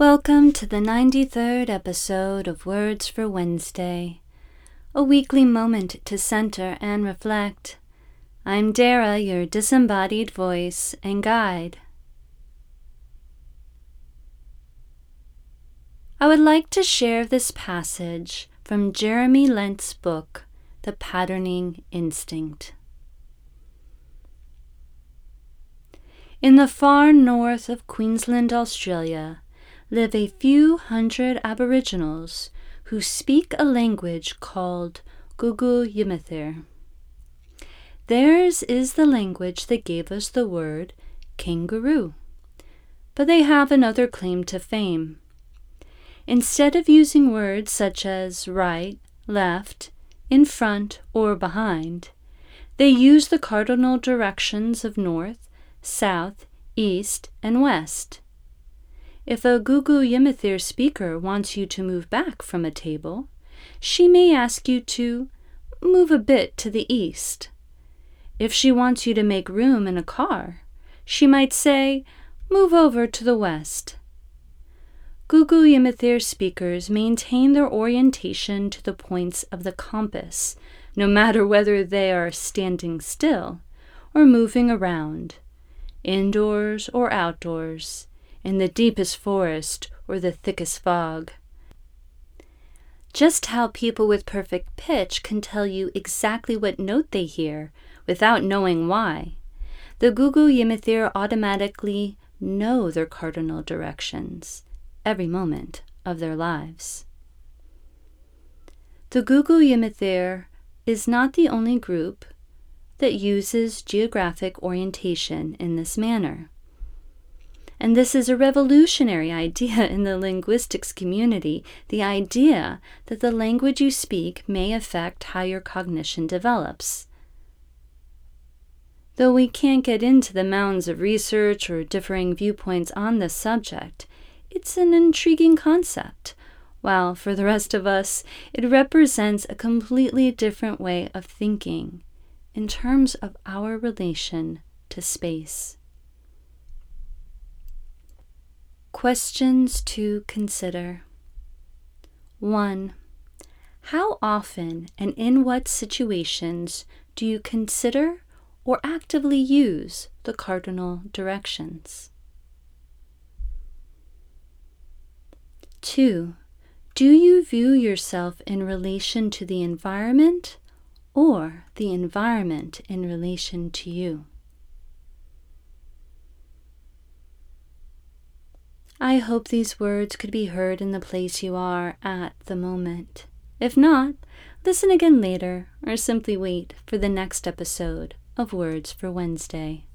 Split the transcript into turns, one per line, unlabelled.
Welcome to the 93rd episode of Words for Wednesday, a weekly moment to center and reflect. I'm Dara, your disembodied voice and guide. I would like to share this passage from Jeremy Lent's book, The Patterning Instinct. In the far north of Queensland, Australia, live a few hundred Aboriginals who speak a language called Gugu Yimithirr. Theirs is the language that gave us the word kangaroo, but they have another claim to fame. Instead of using words such as right, left, in front, or behind, they use the cardinal directions of north, south, east, and west. If a Gugu Yimithirr speaker wants you to move back from a table, she may ask you to move a bit to the east. If she wants you to make room in a car, she might say, move over to the west. Gugu Yimithirr speakers maintain their orientation to the points of the compass, no matter whether they are standing still or moving around, indoors or outdoors, in the deepest forest or the thickest fog. Just how people with perfect pitch can tell you exactly what note they hear without knowing why. The Gugu Yimithirr automatically know their cardinal directions every moment of their lives. The Gugu Yimithirr is not the only group that uses geographic orientation in this manner. And this is a revolutionary idea in the linguistics community the idea that the language you speak may affect how your cognition develops. Though we can't get into the mounds of research or differing viewpoints on this subject, it's an intriguing concept, while for the rest of us, it represents a completely different way of thinking in terms of our relation to space. Questions to consider 1. How often and in what situations do you consider or actively use the cardinal directions? 2. Do you view yourself in relation to the environment or the environment in relation to you? I hope these words could be heard in the place you are at the moment. If not, listen again later or simply wait for the next episode of Words for Wednesday.